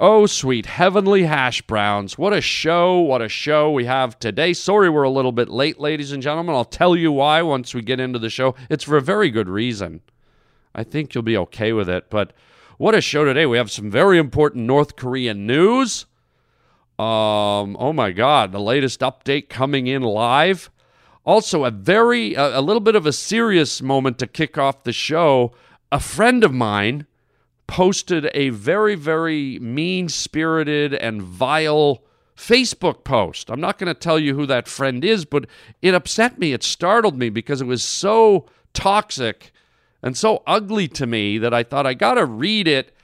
Oh, sweet heavenly hash browns. What a show, what a show we have today. Sorry we're a little bit late, ladies and gentlemen. I'll tell you why once we get into the show. It's for a very good reason. I think you'll be okay with it. But what a show today. We have some very important North Korean news. Um, oh my God, the latest update coming in live. Also, a very, a, a little bit of a serious moment to kick off the show. A friend of mine posted a very, very mean spirited and vile Facebook post. I'm not going to tell you who that friend is, but it upset me. It startled me because it was so toxic and so ugly to me that I thought I got to read it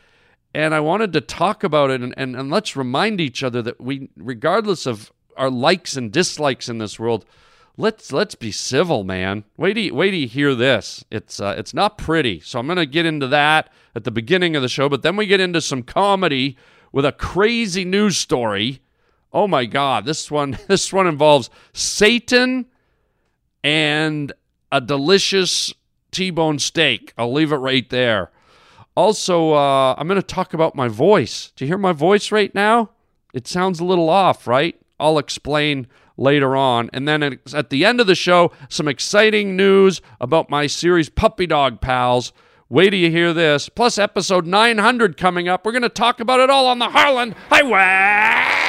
and I wanted to talk about it. And, and, and let's remind each other that we, regardless of our likes and dislikes in this world, let's let's be civil, man. Wait you, wait hear this. It's uh, it's not pretty. So I'm gonna get into that at the beginning of the show, but then we get into some comedy with a crazy news story. Oh my God, this one this one involves Satan and a delicious T-bone steak. I'll leave it right there. Also, uh, I'm going to talk about my voice. Do you hear my voice right now? It sounds a little off, right? I'll explain later on. And then at the end of the show, some exciting news about my series Puppy Dog Pals. Wait till you hear this. Plus, episode 900 coming up. We're going to talk about it all on the Harland Highway.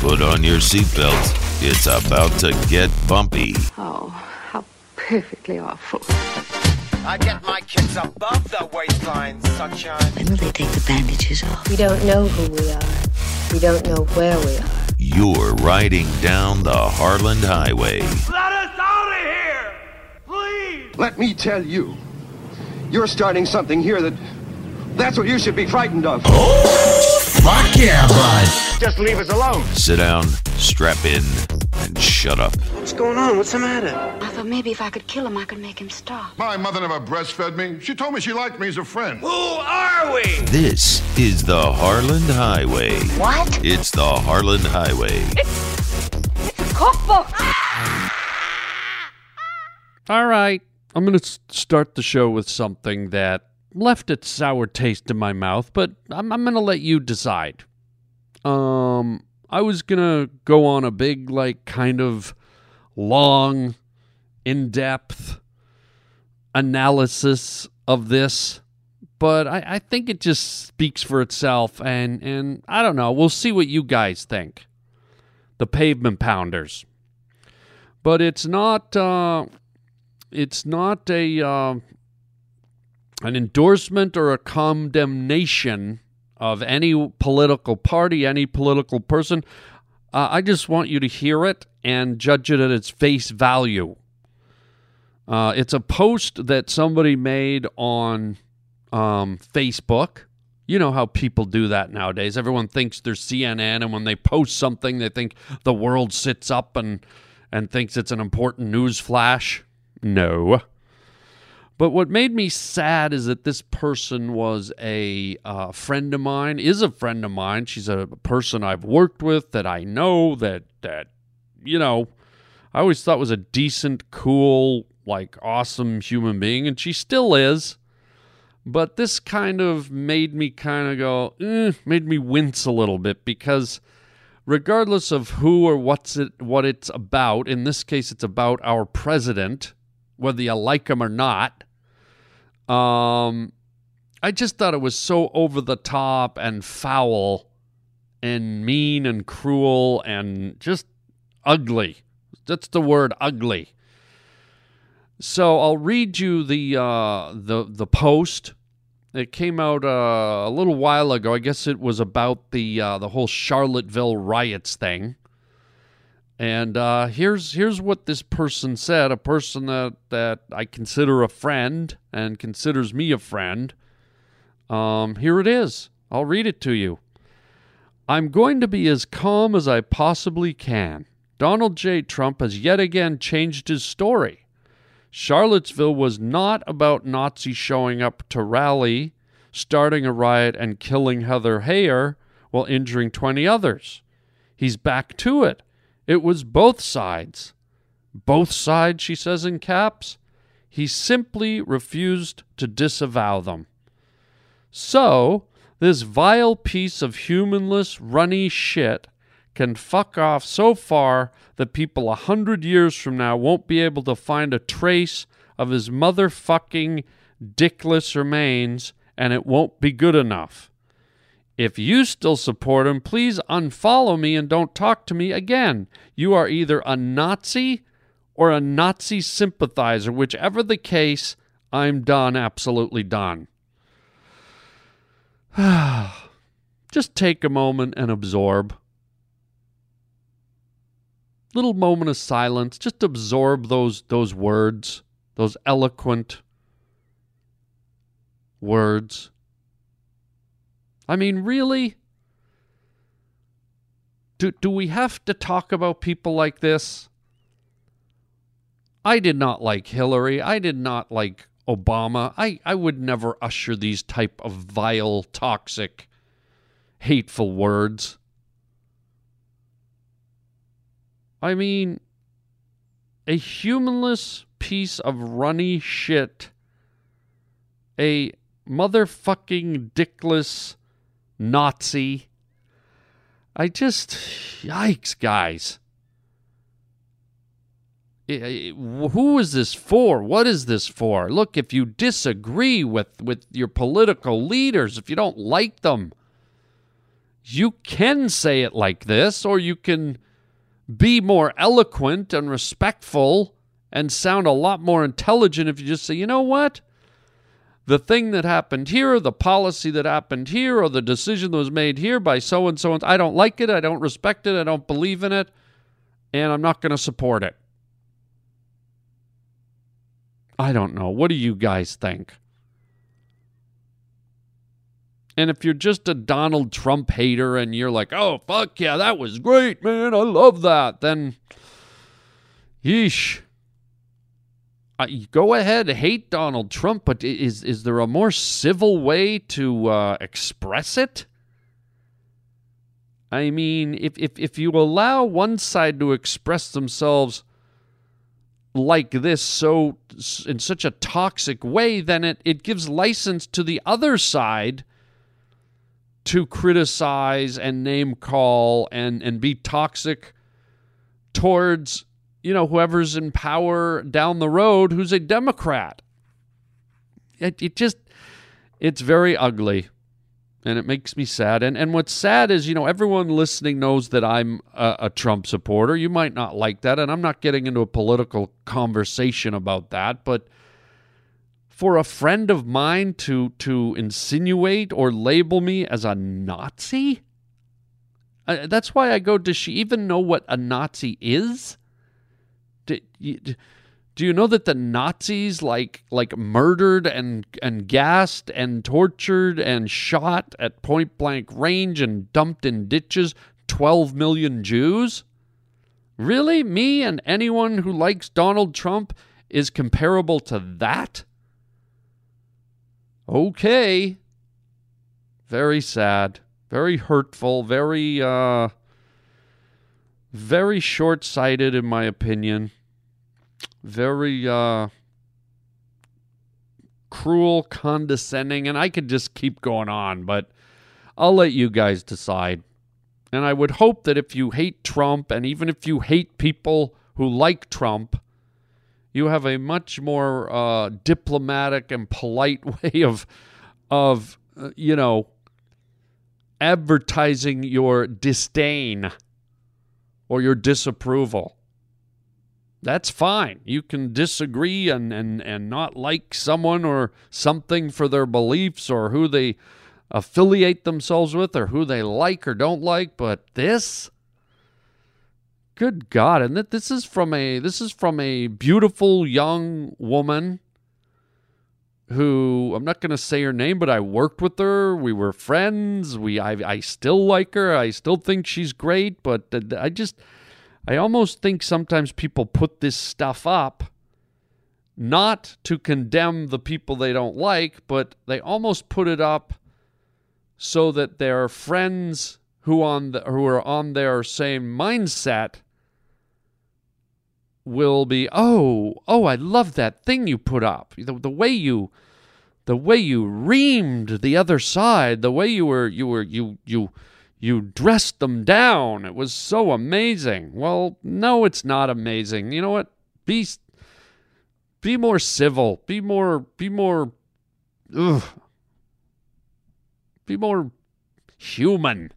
Put on your seatbelt. It's about to get bumpy. Oh, how perfectly awful. I get my kids above the waistline, sunshine. When will they take the bandages off? We don't know who we are. We don't know where we are. You're riding down the Harland Highway. Let us out of here! Please! Let me tell you, you're starting something here that. That's what you should be frightened of. Oh, fuck yeah, bud. Just leave us alone. Sit down, strap in, and shut up. What's going on? What's the matter? I thought maybe if I could kill him, I could make him stop. My mother never breastfed me. She told me she liked me as a friend. Who are we? This is the Harland Highway. What? It's the Harland Highway. It's, it's a cookbook. All right. I'm going to start the show with something that left its sour taste in my mouth, but I'm, I'm going to let you decide. Um, I was going to go on a big, like, kind of long, in depth analysis of this, but I, I think it just speaks for itself. And, and I don't know. We'll see what you guys think. The pavement pounders. But it's not. Uh, it's not a uh, an endorsement or a condemnation of any political party, any political person. Uh, I just want you to hear it and judge it at its face value. Uh, it's a post that somebody made on um, Facebook. You know how people do that nowadays. Everyone thinks they're CNN, and when they post something, they think the world sits up and and thinks it's an important news flash. No. But what made me sad is that this person was a uh, friend of mine, is a friend of mine. She's a person I've worked with that I know that that you know, I always thought was a decent, cool, like awesome human being, and she still is. But this kind of made me kind of go, eh, made me wince a little bit because regardless of who or what's it what it's about, in this case it's about our president, whether you like him or not. Um I just thought it was so over the top and foul and mean and cruel and just ugly. That's the word ugly. So I'll read you the uh, the the post. It came out uh, a little while ago. I guess it was about the uh, the whole Charlottesville riots thing. And uh, here's here's what this person said. A person that that I consider a friend and considers me a friend. Um, here it is. I'll read it to you. I'm going to be as calm as I possibly can. Donald J. Trump has yet again changed his story. Charlottesville was not about Nazis showing up to rally, starting a riot, and killing Heather Heyer while injuring 20 others. He's back to it. It was both sides. Both sides, she says in caps. He simply refused to disavow them. So, this vile piece of humanless, runny shit can fuck off so far that people a hundred years from now won't be able to find a trace of his motherfucking dickless remains, and it won't be good enough. If you still support him, please unfollow me and don't talk to me again. You are either a Nazi or a Nazi sympathizer. Whichever the case, I'm done, absolutely done. Just take a moment and absorb. Little moment of silence. Just absorb those those words, those eloquent words. I mean, really? Do, do we have to talk about people like this? I did not like Hillary. I did not like Obama. I, I would never usher these type of vile, toxic, hateful words. I mean, a humanless piece of runny shit, a motherfucking dickless Nazi. I just, yikes, guys. Who is this for? What is this for? Look, if you disagree with, with your political leaders, if you don't like them, you can say it like this, or you can be more eloquent and respectful and sound a lot more intelligent if you just say, you know what? The thing that happened here, the policy that happened here, or the decision that was made here by so and so. I don't like it. I don't respect it. I don't believe in it. And I'm not going to support it. I don't know. What do you guys think? And if you're just a Donald Trump hater and you're like, oh, fuck yeah, that was great, man, I love that, then yeesh go ahead, hate Donald Trump, but is is there a more civil way to uh, express it? I mean, if, if if you allow one side to express themselves like this, so in such a toxic way, then it, it gives license to the other side to criticize and name call and, and be toxic towards you know, whoever's in power down the road who's a Democrat. It, it just, it's very ugly and it makes me sad. And and what's sad is, you know, everyone listening knows that I'm a, a, Trump supporter. You might not like that, and I'm not getting into a political conversation about that, but for a friend of mine to to insinuate or label me as a Nazi, uh, that's why I go. Does she even know what a Nazi is? Do you, know that the Nazis like like murdered and and gassed and tortured and shot at point blank range and dumped in ditches 12 million Jews? Really? Me and anyone who likes Donald Trump is comparable to that? Okay. Very sad, very hurtful, very uh very short-sighted in my opinion very uh, cruel, condescending, and I could just keep going on, but I'll let you guys decide. And I would hope that if you hate Trump, and even if you hate people who like Trump, you have a much more uh, diplomatic and polite way of, of uh, you know, advertising your disdain or your disapproval that's fine. You can disagree and, and, and not like someone or something for their beliefs or who they affiliate themselves with or who they like or don't like, but this good god and that this is from a this is from a beautiful young woman who I'm not going to say her name, but I worked with her. We were friends. We I, I still like her. I still think she's great, but I just I almost think sometimes people put this stuff up not to condemn the people they don't like, but they almost put it up so that their friends who on the, who are on their same mindset will be, "Oh, oh, I love that thing you put up. The, the way you the way you reamed the other side, the way you were you were you you you dressed them down. It was so amazing." Well, no, it's not amazing. You know what? Be be more civil. Be more be more ugh. Be more human.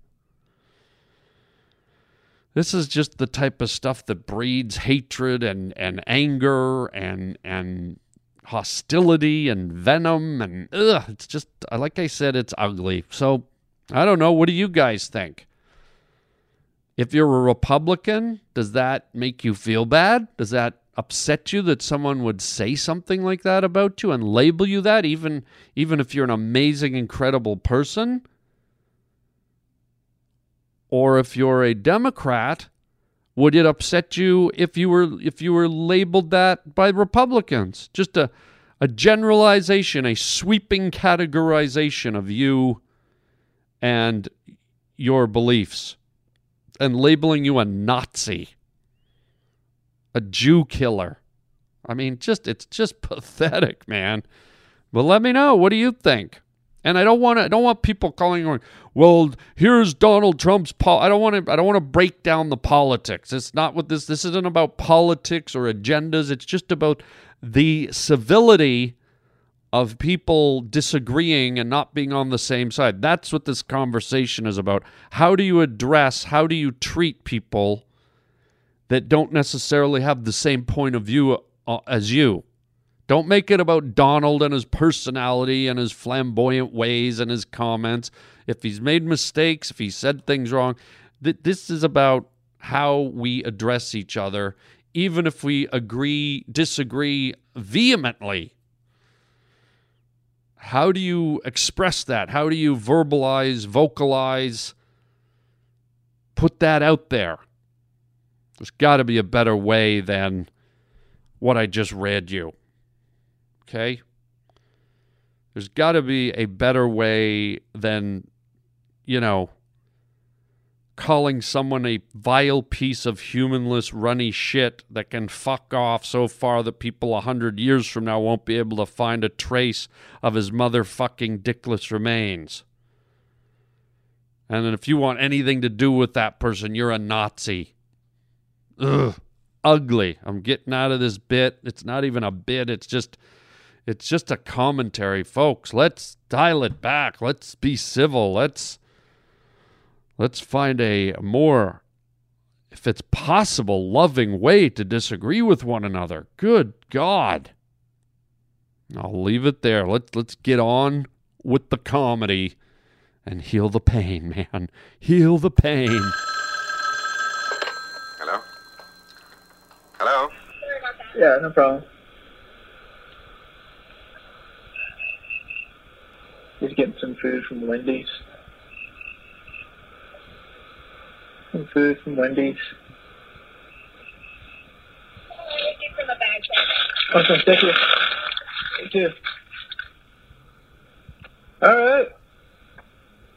This is just the type of stuff that breeds hatred and, and anger and and hostility and venom and ugh, it's just like I said, it's ugly. So I don't know. What do you guys think? If you're a Republican, does that make you feel bad? Does that upset you that someone would say something like that about you and label you that even even if you're an amazing incredible person? Or if you're a Democrat, would it upset you if you were if you were labeled that by Republicans? Just a a generalization, a sweeping categorization of you and your beliefs and labeling you a Nazi, a Jew killer. I mean, just it's just pathetic, man. But let me know. What do you think? And I don't want to. I don't want people calling going. Well, here's Donald Trump's. I don't want to. I don't want to break down the politics. It's not what this. This isn't about politics or agendas. It's just about the civility of people disagreeing and not being on the same side. That's what this conversation is about. How do you address? How do you treat people that don't necessarily have the same point of view uh, as you? Don't make it about Donald and his personality and his flamboyant ways and his comments. If he's made mistakes, if he said things wrong, th- this is about how we address each other, even if we agree, disagree vehemently. How do you express that? How do you verbalize, vocalize, put that out there? There's got to be a better way than what I just read you. Okay? There's got to be a better way than, you know, calling someone a vile piece of humanless, runny shit that can fuck off so far that people a hundred years from now won't be able to find a trace of his motherfucking dickless remains. And then if you want anything to do with that person, you're a Nazi. Ugh. Ugly. I'm getting out of this bit. It's not even a bit, it's just it's just a commentary, folks. Let's dial it back. Let's be civil. Let's let's find a more if it's possible loving way to disagree with one another. Good God. I'll leave it there. Let's let's get on with the comedy and heal the pain, man. Heal the pain. Hello? Hello? Yeah, no problem. Just getting some food from Wendy's. Some food from Wendy's. Awesome, thank you. Thank you. All right.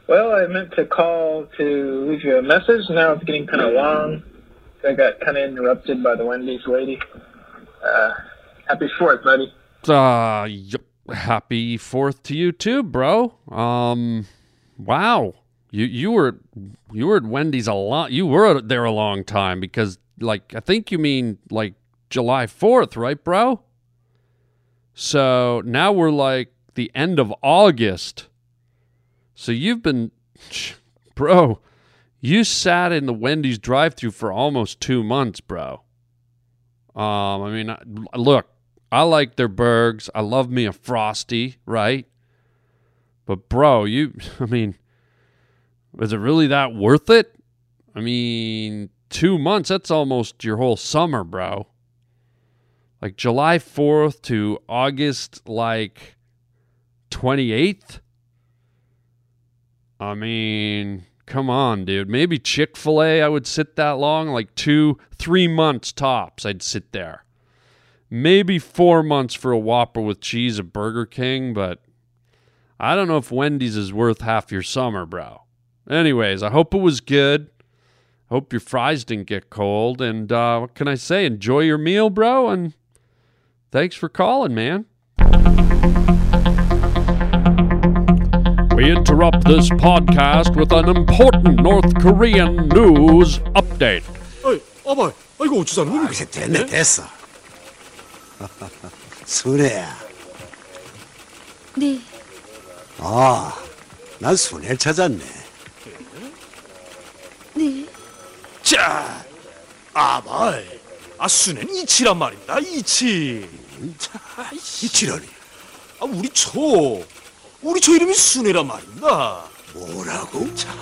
Well, I meant to call to leave you a message. Now it's getting kind of long. I got kind of interrupted by the Wendy's lady. Uh, happy Fourth, buddy. Uh, yep. Happy Fourth to you too, bro. Um, wow. You you were you were at Wendy's a lot. You were there a long time because like I think you mean like July Fourth, right, bro? So now we're like the end of August. So you've been, bro, you sat in the Wendy's drive-through for almost two months, bro. Um, I mean, look, I like their burgers. I love me a frosty, right? But bro, you, I mean, is it really that worth it? I mean, two months, that's almost your whole summer, bro. Like July 4th to August, like 28th. I mean, come on, dude. Maybe Chick fil A, I would sit that long, like two, three months tops, I'd sit there. Maybe four months for a Whopper with cheese at Burger King, but I don't know if Wendy's is worth half your summer, bro. Anyways, I hope it was good. Hope your fries didn't get cold. And uh, what can I say? Enjoy your meal, bro. And thanks for calling, man. We interrupt this podcast with an important North Korean news update. 어이, 어머, 이거 어쩌자는 겁니까? 이제 됐네 됐어 순애야 네. 아난 순애를 찾았네 네. 자, 아말, 아 순애는 이치란 말입니다. 이치. 이치라니 아 우리 초, 우리 초 이름이 순애란 말입니다. 뭐라고? 자,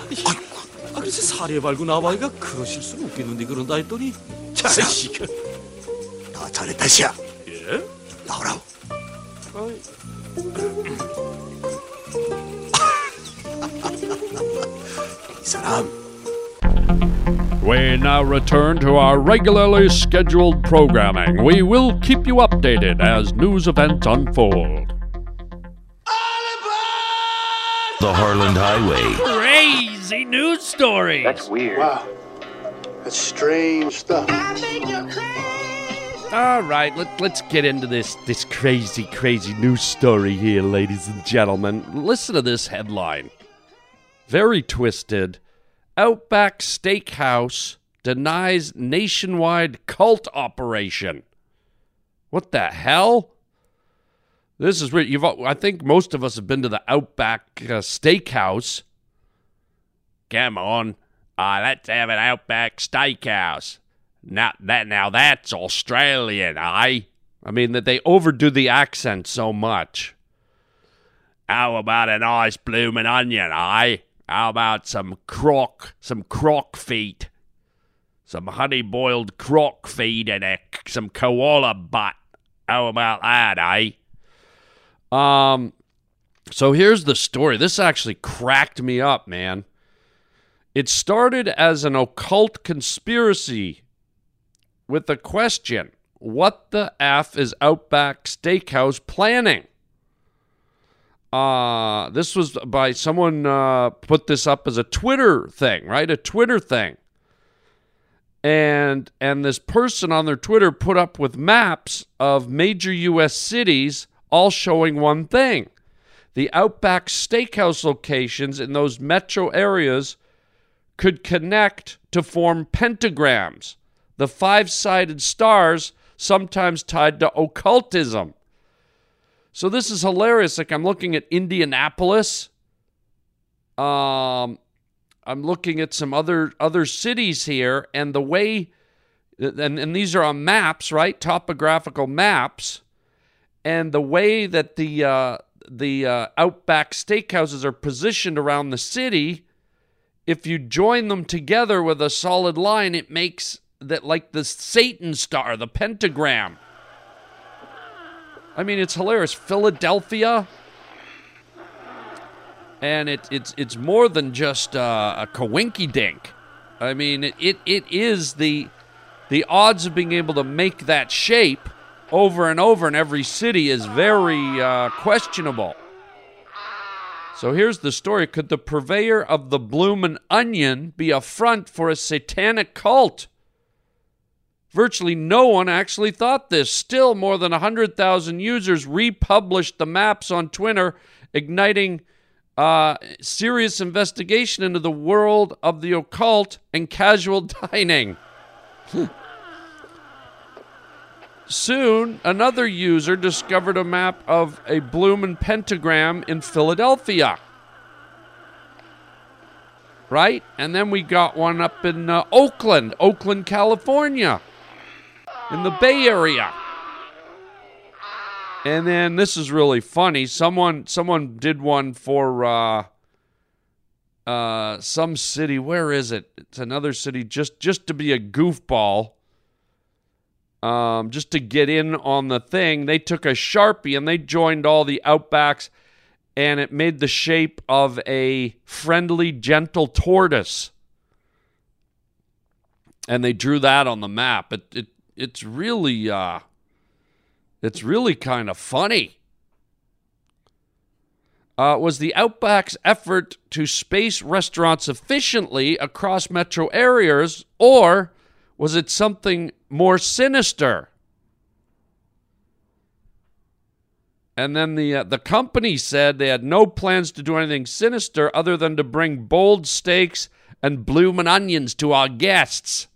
아 그래서 사례 발고 나와이가 그러실 수는 없겠는데 그런다 했더니 자, 자. 이거 나 잘했다 시야 예? 나오라고 이 사람 We now return to our regularly scheduled programming. We will keep you updated as news events unfold. The Harland Highway. Crazy news stories. That's weird. wow that's strange stuff All right, let, let's get into this this crazy, crazy news story here, ladies and gentlemen. Listen to this headline. Very twisted. Outback Steakhouse denies nationwide cult operation. What the hell? This is weird. You've, I think most of us have been to the Outback uh, Steakhouse. Come on, uh, let's have an Outback Steakhouse. Now that now that's Australian, I. I mean that they overdo the accent so much. How about a nice bloomin' onion, I? How about some croc, some croc feet, some honey boiled croc feet, and a, some koala butt? How about that, eh? Um. So here's the story. This actually cracked me up, man. It started as an occult conspiracy with the question What the F is Outback Steakhouse planning? Uh, this was by someone uh, put this up as a Twitter thing, right? A Twitter thing. And and this person on their Twitter put up with maps of major US cities all showing one thing. The Outback Steakhouse locations in those metro areas could connect to form pentagrams, the five sided stars sometimes tied to occultism. So this is hilarious. Like I'm looking at Indianapolis. Um, I'm looking at some other other cities here, and the way, and, and these are on maps, right? Topographical maps, and the way that the uh, the uh, Outback steakhouses are positioned around the city if you join them together with a solid line, it makes that like the Satan star, the pentagram. I mean, it's hilarious. Philadelphia, and it, it's it's more than just uh, a coinky dink. I mean, it, it is the the odds of being able to make that shape over and over in every city is very uh, questionable. So here's the story. Could the purveyor of the bloomin' onion be a front for a satanic cult? Virtually no one actually thought this. Still, more than 100,000 users republished the maps on Twitter, igniting uh, serious investigation into the world of the occult and casual dining. Soon, another user discovered a map of a bloomin' pentagram in Philadelphia. Right? And then we got one up in uh, Oakland, Oakland, California, in the Bay Area. And then this is really funny. Someone someone did one for uh, uh, some city. Where is it? It's another city. Just just to be a goofball um, just to get in on the thing, they took a Sharpie and they joined all the Outbacks and it made the shape of a friendly, gentle tortoise. And they drew that on the map. It, it it's really uh it's really kind of funny. Uh, was the Outback's effort to space restaurants efficiently across metro areas, or was it something more sinister? And then the uh, the company said they had no plans to do anything sinister other than to bring bold steaks and bloomin' onions to our guests.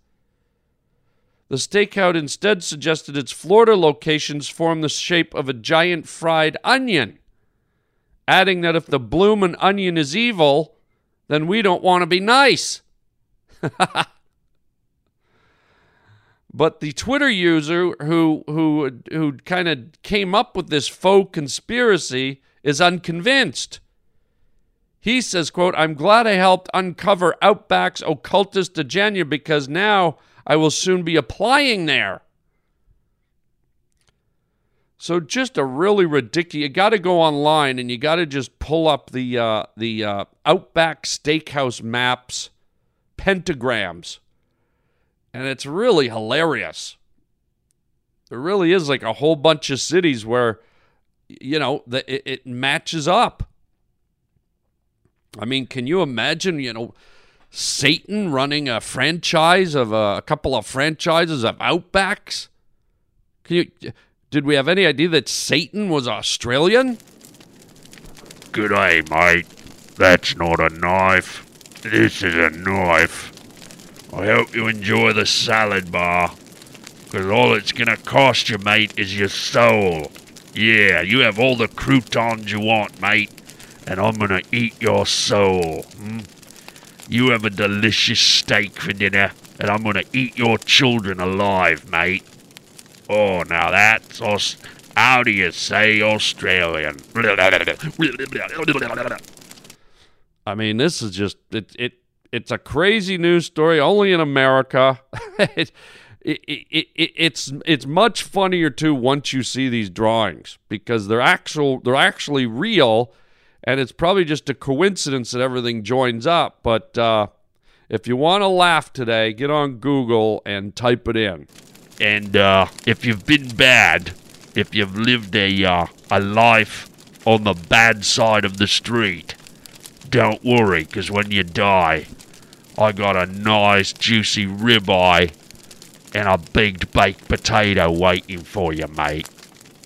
The stakeout instead suggested its Florida locations form the shape of a giant fried onion, adding that if the bloomin' onion is evil, then we don't want to be nice. But the Twitter user who who who kind of came up with this faux conspiracy is unconvinced. He says, quote, I'm glad I helped uncover Outback's occultist agenda because now I will soon be applying there. So just a really ridiculous. You got to go online and you got to just pull up the uh, the uh, Outback Steakhouse maps, pentagrams, and it's really hilarious. There really is like a whole bunch of cities where, you know, the, it, it matches up. I mean, can you imagine, you know, Satan running a franchise of a, a couple of franchises of Outbacks? Can you? Did we have any idea that Satan was Australian? G'day, mate. That's not a knife. This is a knife. I hope you enjoy the salad bar. Because all it's to cost you, mate, is your soul. Yeah, you have all the croutons you want, mate. And I'm to eat your soul. Hmm? You have a delicious steak for dinner. And I'm going to eat your children alive, mate. Oh, now that's us. How do you say Australian? I mean, this is just it. It it's a crazy news story only in America. it, it, it, it, it's it's much funnier too once you see these drawings because they're actual they're actually real, and it's probably just a coincidence that everything joins up. But uh, if you want to laugh today, get on Google and type it in. And uh, if you've been bad, if you've lived a uh, a life on the bad side of the street, don't worry, because when you die, I got a nice juicy ribeye and a big baked potato waiting for you, mate.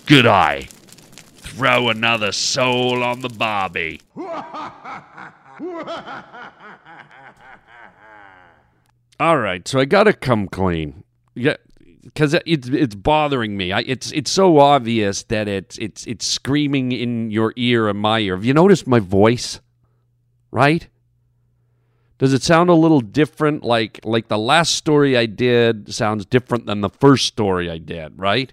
Good eye. Throw another soul on the barbie. All right, so I gotta come clean. Yeah, because it's it's bothering me. I, it's it's so obvious that it's it's it's screaming in your ear and my ear. Have you noticed my voice? Right? Does it sound a little different? Like like the last story I did sounds different than the first story I did, right?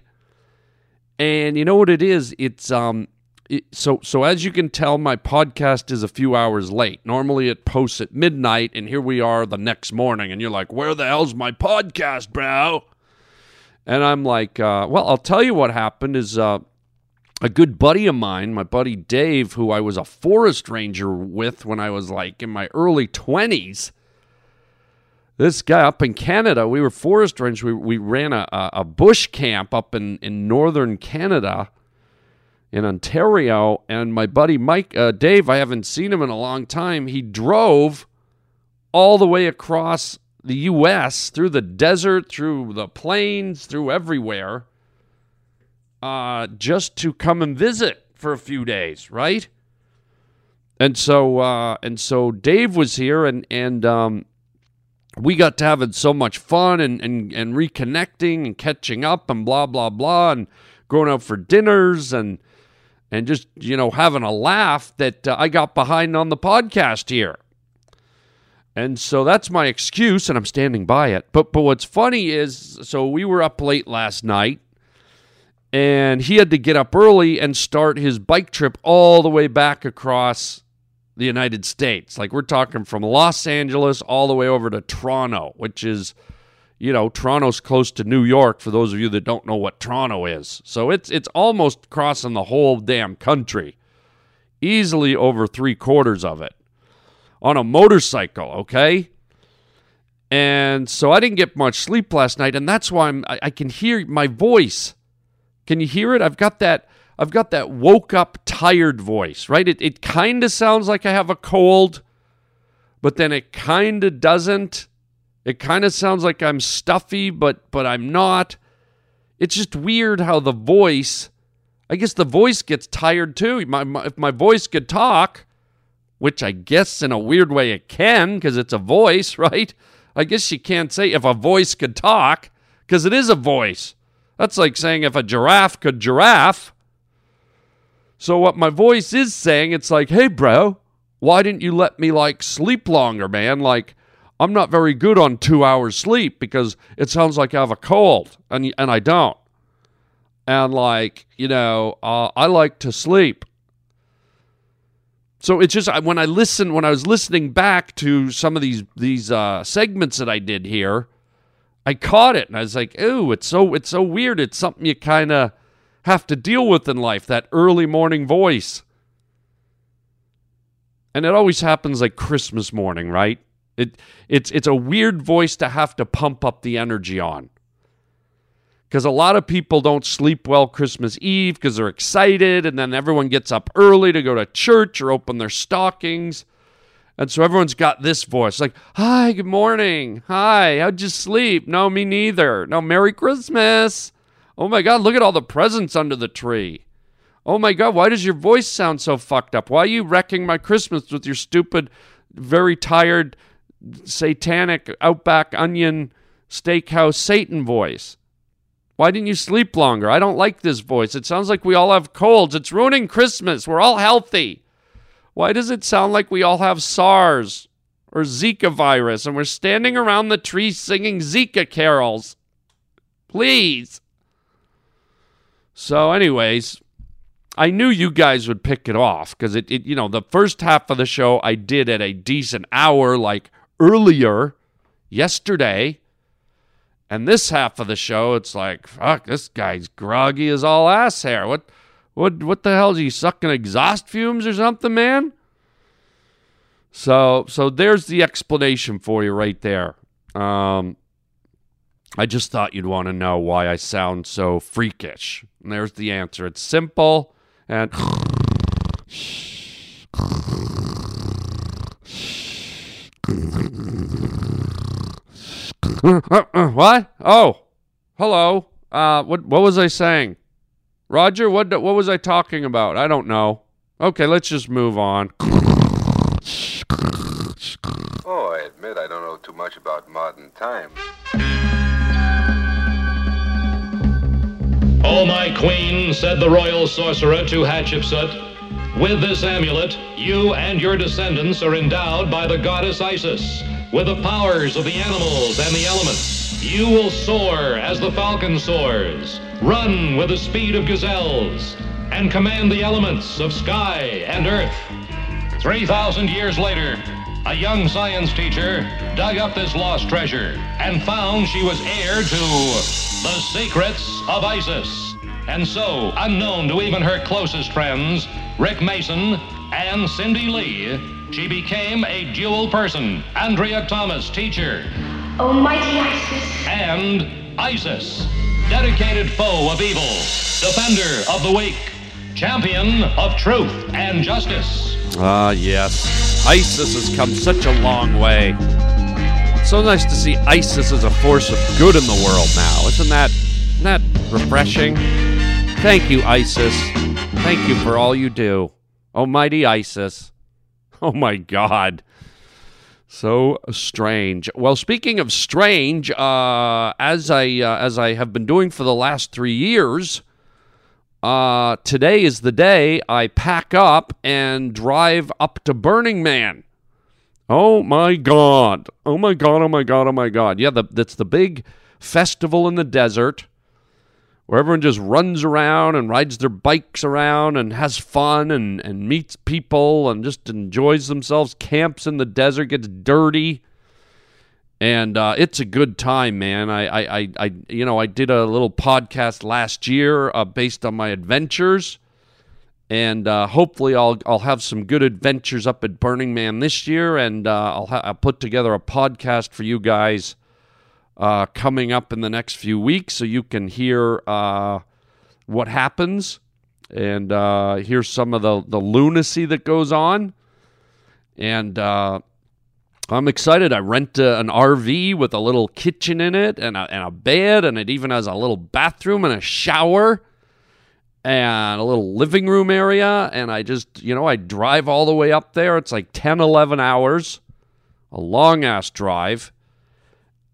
And you know what it is? It's um it, so so as you can tell, my podcast is a few hours late. Normally it posts at midnight, and here we are the next morning, and you're like, "Where the hell's my podcast, bro?" And I'm like, uh, "Well, I'll tell you what happened. Is uh, a good buddy of mine, my buddy Dave, who I was a forest ranger with when I was like in my early twenties." This guy up in Canada, we were forest rangers. We, we ran a, a bush camp up in, in northern Canada in Ontario, and my buddy Mike uh, Dave, I haven't seen him in a long time. He drove all the way across the U.S. through the desert, through the plains, through everywhere, uh, just to come and visit for a few days, right? And so, uh, and so Dave was here, and and um, we got to having so much fun and, and and reconnecting and catching up and blah blah blah and going out for dinners and and just you know having a laugh that uh, I got behind on the podcast here. And so that's my excuse and I'm standing by it. But but what's funny is so we were up late last night and he had to get up early and start his bike trip all the way back across the United States. Like we're talking from Los Angeles all the way over to Toronto, which is you know, Toronto's close to New York for those of you that don't know what Toronto is. So it's it's almost crossing the whole damn country. Easily over 3 quarters of it on a motorcycle, okay? And so I didn't get much sleep last night and that's why I'm I, I can hear my voice. Can you hear it? I've got that I've got that woke up tired voice, right? It it kind of sounds like I have a cold, but then it kind of doesn't. It kind of sounds like I'm stuffy, but but I'm not. It's just weird how the voice. I guess the voice gets tired too. My, my, if my voice could talk, which I guess in a weird way it can because it's a voice, right? I guess you can't say if a voice could talk because it is a voice. That's like saying if a giraffe could giraffe. So what my voice is saying, it's like, hey, bro, why didn't you let me like sleep longer, man? Like, I'm not very good on two hours sleep because it sounds like I have a cold and and I don't. And like, you know, uh, I like to sleep. So it's just when I listen, when I was listening back to some of these these uh, segments that I did here, I caught it and I was like, "Ooh, it's so it's so weird. It's something you kind of have to deal with in life. That early morning voice." And it always happens like Christmas morning, right? It it's it's a weird voice to have to pump up the energy on. Cuz a lot of people don't sleep well Christmas Eve because they're excited and then everyone gets up early to go to church or open their stockings. And so everyone's got this voice like, "Hi, good morning. Hi, how'd you sleep? No, me neither. No, Merry Christmas. Oh my god, look at all the presents under the tree. Oh my god, why does your voice sound so fucked up? Why are you wrecking my Christmas with your stupid very tired satanic outback onion steakhouse Satan voice. Why didn't you sleep longer? I don't like this voice. It sounds like we all have colds. It's ruining Christmas. We're all healthy. Why does it sound like we all have SARS or Zika virus and we're standing around the tree singing Zika carols? Please. So, anyways, I knew you guys would pick it off because it, it, you know, the first half of the show I did at a decent hour, like earlier yesterday. And this half of the show, it's like, fuck, this guy's groggy as all ass hair. What, what, what the hell is he sucking exhaust fumes or something, man? So, so there's the explanation for you right there. Um, I just thought you'd want to know why I sound so freakish. And there's the answer. It's simple and. what? Oh, hello. Uh, what what was I saying? Roger, what what was I talking about? I don't know. Okay, let's just move on. Oh, I admit I don't know too much about modern times. O my queen, said the royal sorcerer to Hatshepsut, with this amulet, you and your descendants are endowed by the goddess Isis with the powers of the animals and the elements. You will soar as the falcon soars, run with the speed of gazelles, and command the elements of sky and earth. 3,000 years later, a young science teacher dug up this lost treasure and found she was heir to the secrets of Isis. And so, unknown to even her closest friends, Rick Mason and Cindy Lee, she became a dual person. Andrea Thomas, teacher. Almighty Isis. And Isis, dedicated foe of evil, defender of the weak, champion of truth and justice. Ah, yes. ISIS has come such a long way. It's so nice to see ISIS as a force of good in the world now. Isn't that, isn't that refreshing? Thank you, ISIS. Thank you for all you do. Almighty ISIS. Oh my God. So strange. Well, speaking of strange, uh, as I uh, as I have been doing for the last three years, uh, today is the day I pack up and drive up to Burning Man. Oh my God! Oh my God! Oh my God! Oh my God! Yeah, the, that's the big festival in the desert where everyone just runs around and rides their bikes around and has fun and, and meets people and just enjoys themselves, camps in the desert, gets dirty. And uh, it's a good time, man. I, I, I, I, you know, I did a little podcast last year uh, based on my adventures, and uh, hopefully, I'll I'll have some good adventures up at Burning Man this year, and uh, I'll, ha- I'll put together a podcast for you guys uh, coming up in the next few weeks so you can hear uh, what happens and hear some of the, the lunacy that goes on. And I'm excited. I rent uh, an RV with a little kitchen in it and a, and a bed, and it even has a little bathroom and a shower and a little living room area. And I just, you know, I drive all the way up there. It's like 10, 11 hours, a long ass drive.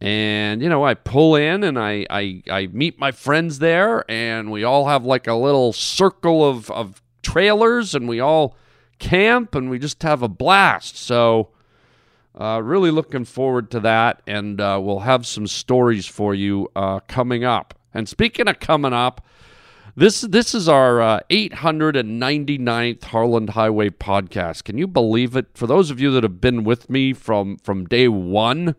And, you know, I pull in and I, I, I meet my friends there, and we all have like a little circle of, of trailers, and we all camp and we just have a blast. So, uh, really looking forward to that, and uh, we'll have some stories for you uh, coming up. And speaking of coming up, this this is our uh, 899th Harland Highway podcast. Can you believe it? For those of you that have been with me from from day one,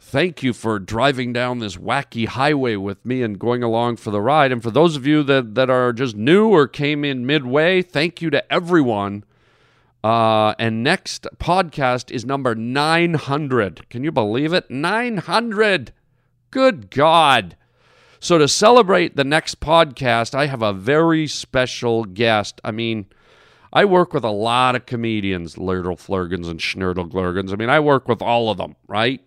thank you for driving down this wacky highway with me and going along for the ride. And for those of you that that are just new or came in midway, thank you to everyone. Uh, and next podcast is number 900. Can you believe it? 900. Good God. So, to celebrate the next podcast, I have a very special guest. I mean, I work with a lot of comedians, Lurdle Flurgans and Schnurtle Glurgans. I mean, I work with all of them, right?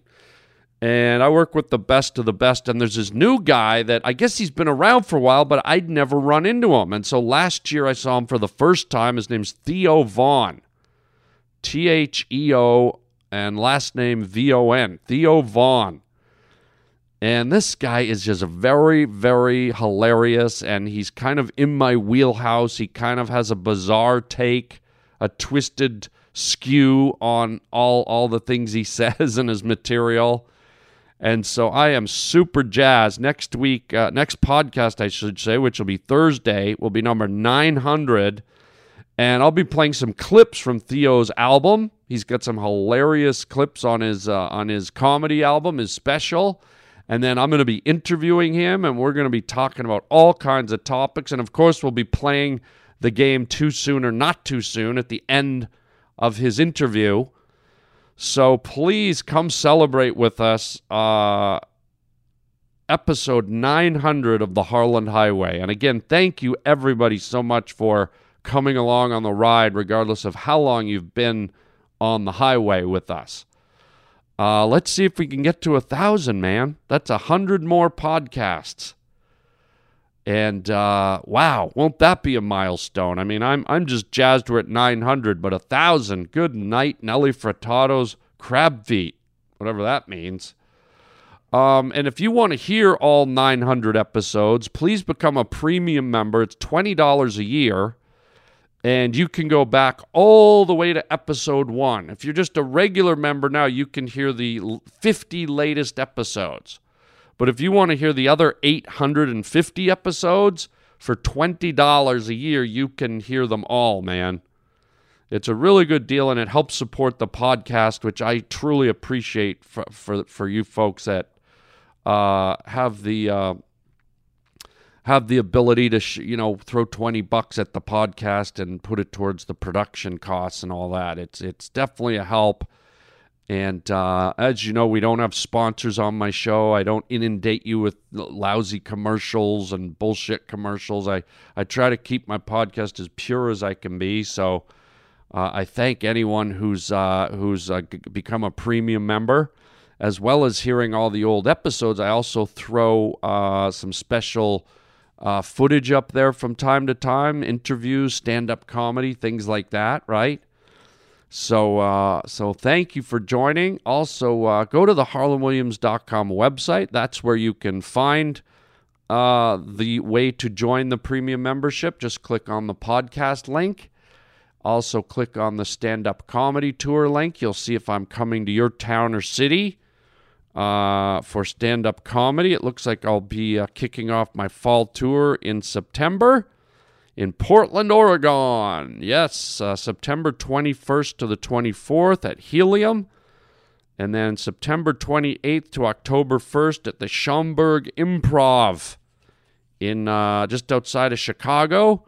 And I work with the best of the best. And there's this new guy that I guess he's been around for a while, but I'd never run into him. And so last year I saw him for the first time. His name's Theo Von. T H E O and last name V O N. Theo Von. And this guy is just very, very hilarious. And he's kind of in my wheelhouse. He kind of has a bizarre take, a twisted skew on all, all the things he says in his material. And so I am super jazzed. Next week, uh, next podcast, I should say, which will be Thursday, will be number 900. And I'll be playing some clips from Theo's album. He's got some hilarious clips on his uh, on his comedy album, his special. And then I'm going to be interviewing him, and we're going to be talking about all kinds of topics. And of course, we'll be playing the game too soon or not too soon at the end of his interview. So please come celebrate with us. Uh, episode 900 of the Harland Highway. And again, thank you everybody so much for coming along on the ride, regardless of how long you've been on the highway with us. Uh, let's see if we can get to a thousand, man. That's a hundred more podcasts. And uh, wow, won't that be a milestone? I mean, I'm I'm just jazzed we're at 900, but a thousand. Good night, Nelly Furtado's crab feet, whatever that means. Um, and if you want to hear all 900 episodes, please become a premium member. It's $20 a year and you can go back all the way to episode one. If you're just a regular member now, you can hear the 50 latest episodes. But if you want to hear the other 850 episodes for $20 a year, you can hear them all, man. It's a really good deal and it helps support the podcast, which I truly appreciate for, for, for you folks that uh, have the. Uh, have the ability to sh- you know throw 20 bucks at the podcast and put it towards the production costs and all that. It's it's definitely a help. And uh, as you know we don't have sponsors on my show. I don't inundate you with lousy commercials and bullshit commercials. I i try to keep my podcast as pure as i can be. So uh, i thank anyone who's uh, who's uh, become a premium member as well as hearing all the old episodes. I also throw uh, some special uh, footage up there from time to time, interviews, stand-up comedy, things like that, right? So, uh, so thank you for joining. Also, uh, go to the harlandwilliams.com website. That's where you can find uh, the way to join the premium membership. Just click on the podcast link. Also, click on the stand-up comedy tour link. You'll see if I'm coming to your town or city uh, for stand up comedy. It looks like I'll be uh, kicking off my fall tour in September in Portland, Oregon. Yes, uh, September 21st to the 24th at Helium. And then September 28th to October 1st at the Schaumburg Improv in uh, just outside of Chicago.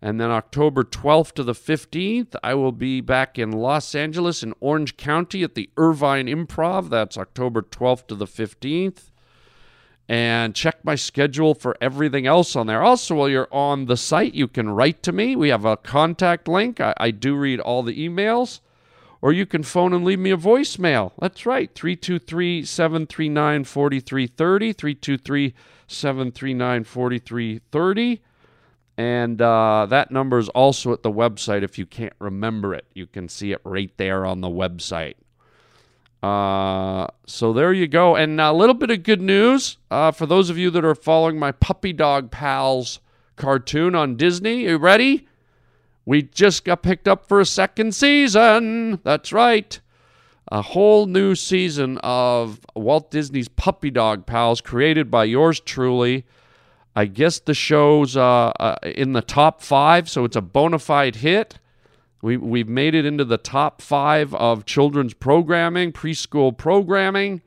And then October 12th to the 15th, I will be back in Los Angeles in Orange County at the Irvine Improv. That's October 12th to the 15th. and check my schedule for everything else on there. Also, while you're on the site, you can write to me. We have a contact link. I, I do read all the emails. Or you can phone and leave me a voicemail. That's right, 323 739 4330. 323 739 4330. And uh, that number is also at the website if you can't remember it. You can see it right there on the website. Uh, so there you go. And a little bit of good news uh, for those of you that are following my Puppy Dog Pals cartoon on Disney. You ready? We just got picked up for a second season. That's right. A whole new season of Walt Disney's Puppy Dog Pals created by yours truly. I guess the show's uh, uh, in the top five, so it's a bona fide hit. We, we've made it into the top five of children's programming, preschool programming,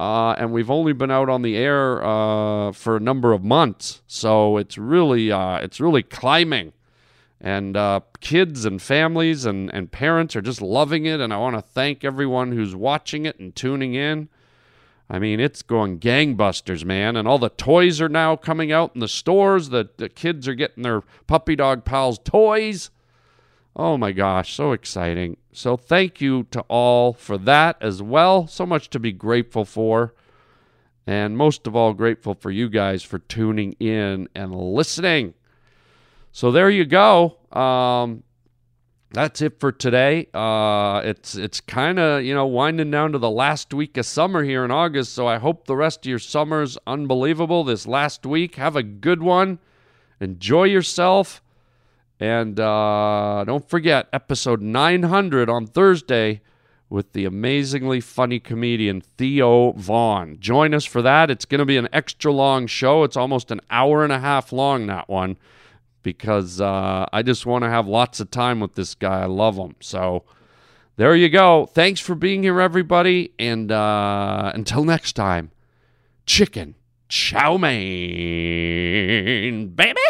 uh, and we've only been out on the air uh, for a number of months. So it's really uh, it's really climbing, and uh, kids and families and, and parents are just loving it. And I want to thank everyone who's watching it and tuning in. I mean, it's going gangbusters, man. And all the toys are now coming out in the stores. The, the kids are getting their puppy dog pals toys. Oh my gosh, so exciting. So thank you to all for that as well. So much to be grateful for. And most of all, grateful for you guys for tuning in and listening. So there you go. Um, that's it for today. Uh, it's it's kind of you know winding down to the last week of summer here in August. So I hope the rest of your summer's unbelievable. This last week, have a good one. Enjoy yourself, and uh, don't forget episode 900 on Thursday with the amazingly funny comedian Theo Von. Join us for that. It's going to be an extra long show. It's almost an hour and a half long that one because uh, I just want to have lots of time with this guy. I love him. So there you go. Thanks for being here, everybody. And uh, until next time, chicken chow mein, baby.